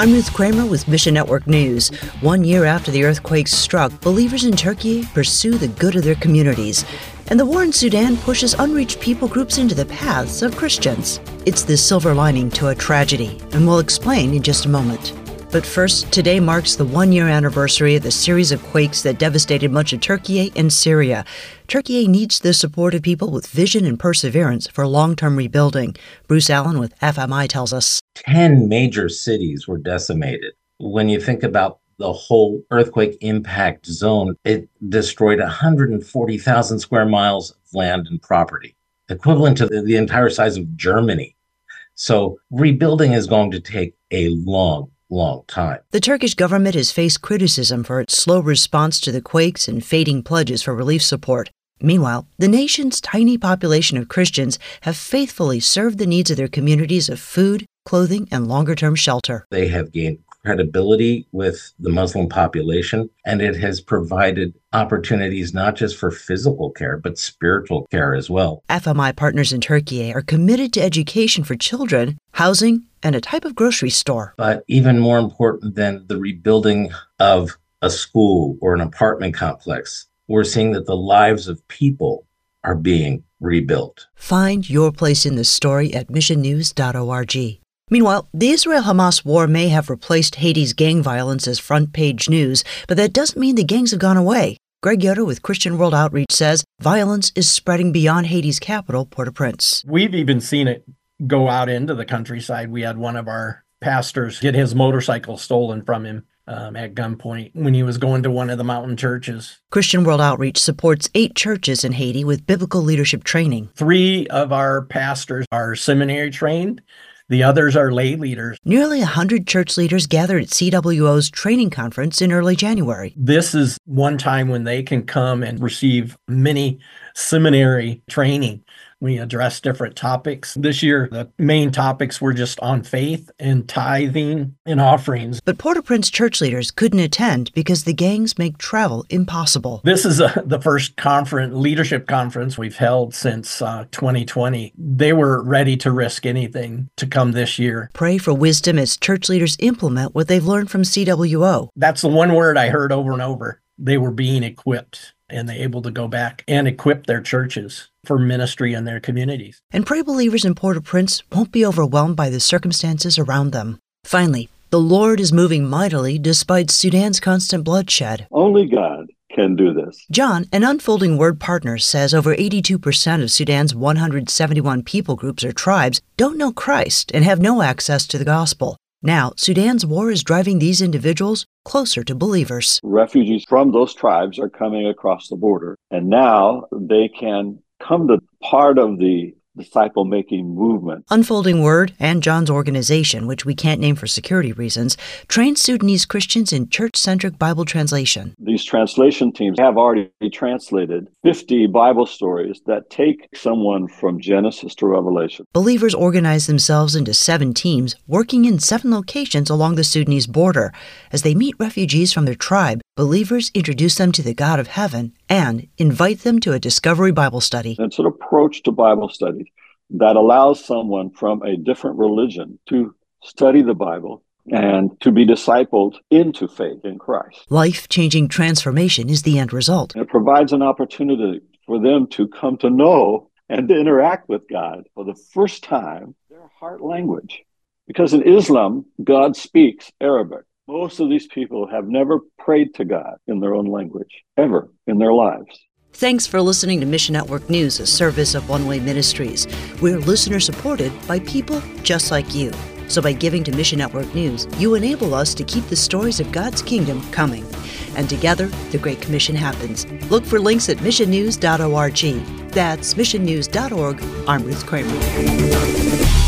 I'm Ruth Kramer with Mission Network News. One year after the earthquake struck, believers in Turkey pursue the good of their communities. And the war in Sudan pushes unreached people groups into the paths of Christians. It's the silver lining to a tragedy, and we'll explain in just a moment. But first, today marks the one year anniversary of the series of quakes that devastated much of Turkey and Syria. Turkey needs the support of people with vision and perseverance for long term rebuilding. Bruce Allen with FMI tells us 10 major cities were decimated. When you think about the whole earthquake impact zone, it destroyed 140,000 square miles of land and property, equivalent to the, entire size of Germany. So rebuilding is going to take a long, long time. The Turkish government has faced criticism for its slow response to the quakes and fading pledges for relief support. Meanwhile, the nation's tiny population of Christians have faithfully served the needs of their communities of food, clothing, and longer term shelter. They have gained credibility with the Muslim population, and it has provided opportunities not just for physical care, but spiritual care as well. FMI partners in Turkey are committed to education for children, housing, and a type of grocery store. But even more important than the rebuilding of a school or an apartment complex, we're seeing that the lives of people are being rebuilt. Find your place in the story at missionnews.org. Meanwhile, the Israel Hamas war may have replaced Haiti's gang violence as front page news, but that doesn't mean the gangs have gone away. Greg Yoder with Christian World Outreach says violence is spreading beyond Haiti's capital, Port au Prince. We've even seen it go out into the countryside. We had one of our pastors get his motorcycle stolen from him. Um, at gunpoint when he was going to one of the mountain churches. Christian World Outreach supports eight churches in Haiti with biblical leadership training. Three of our pastors are seminary trained. The others are lay leaders. Nearly 100 church leaders gathered at CWO's training conference in early January. This is one time when they can come and receive mini seminary training we addressed different topics. This year, the main topics were just on faith and tithing and offerings. But Port au Prince church leaders couldn't attend because the gangs make travel impossible. This is a, the first conference, leadership conference we've held since uh, 2020. They were ready to risk anything to come this year. Pray for wisdom as church leaders implement what they've learned from CWO. That's the one word I heard over and over. They were being equipped and they able to go back and equip their churches for ministry in their communities. And pray believers in Port-au-Prince won't be overwhelmed by the circumstances around them. Finally, the Lord is moving mightily despite Sudan's constant bloodshed. Only God can do this. John, an unfolding word partner, says over 82% of Sudan's 171 people groups or tribes don't know Christ and have no access to the gospel. Now, Sudan's war is driving these individuals closer to believers. Refugees from those tribes are coming across the border, and now they can come to part of the disciple making movement. Unfolding Word and John's organization, which we can't name for security reasons, trains Sudanese Christians in church centric Bible translation. These translation teams have already translated 50 Bible stories that take someone from Genesis to Revelation. Believers organize themselves into seven teams, working in seven locations along the Sudanese border. As they meet refugees from their tribe, believers introduce them to the God of heaven and invite them to a discovery Bible study. It's an approach to Bible study that allows someone from a different religion to study the Bible and to be discipled into faith in Christ. Life changing transformation is the end result. It provides an opportunity for them to come to know and to interact with God for the first time, their heart language. Because in Islam, God speaks Arabic. Most of these people have never prayed to God in their own language, ever in their lives. Thanks for listening to Mission Network News, a service of One Way Ministries. We're listener supported by people just like you. So by giving to Mission Network News, you enable us to keep the stories of God's kingdom coming. And together, the Great Commission happens. Look for links at missionnews.org. That's missionnews.org. I'm Ruth Kramer.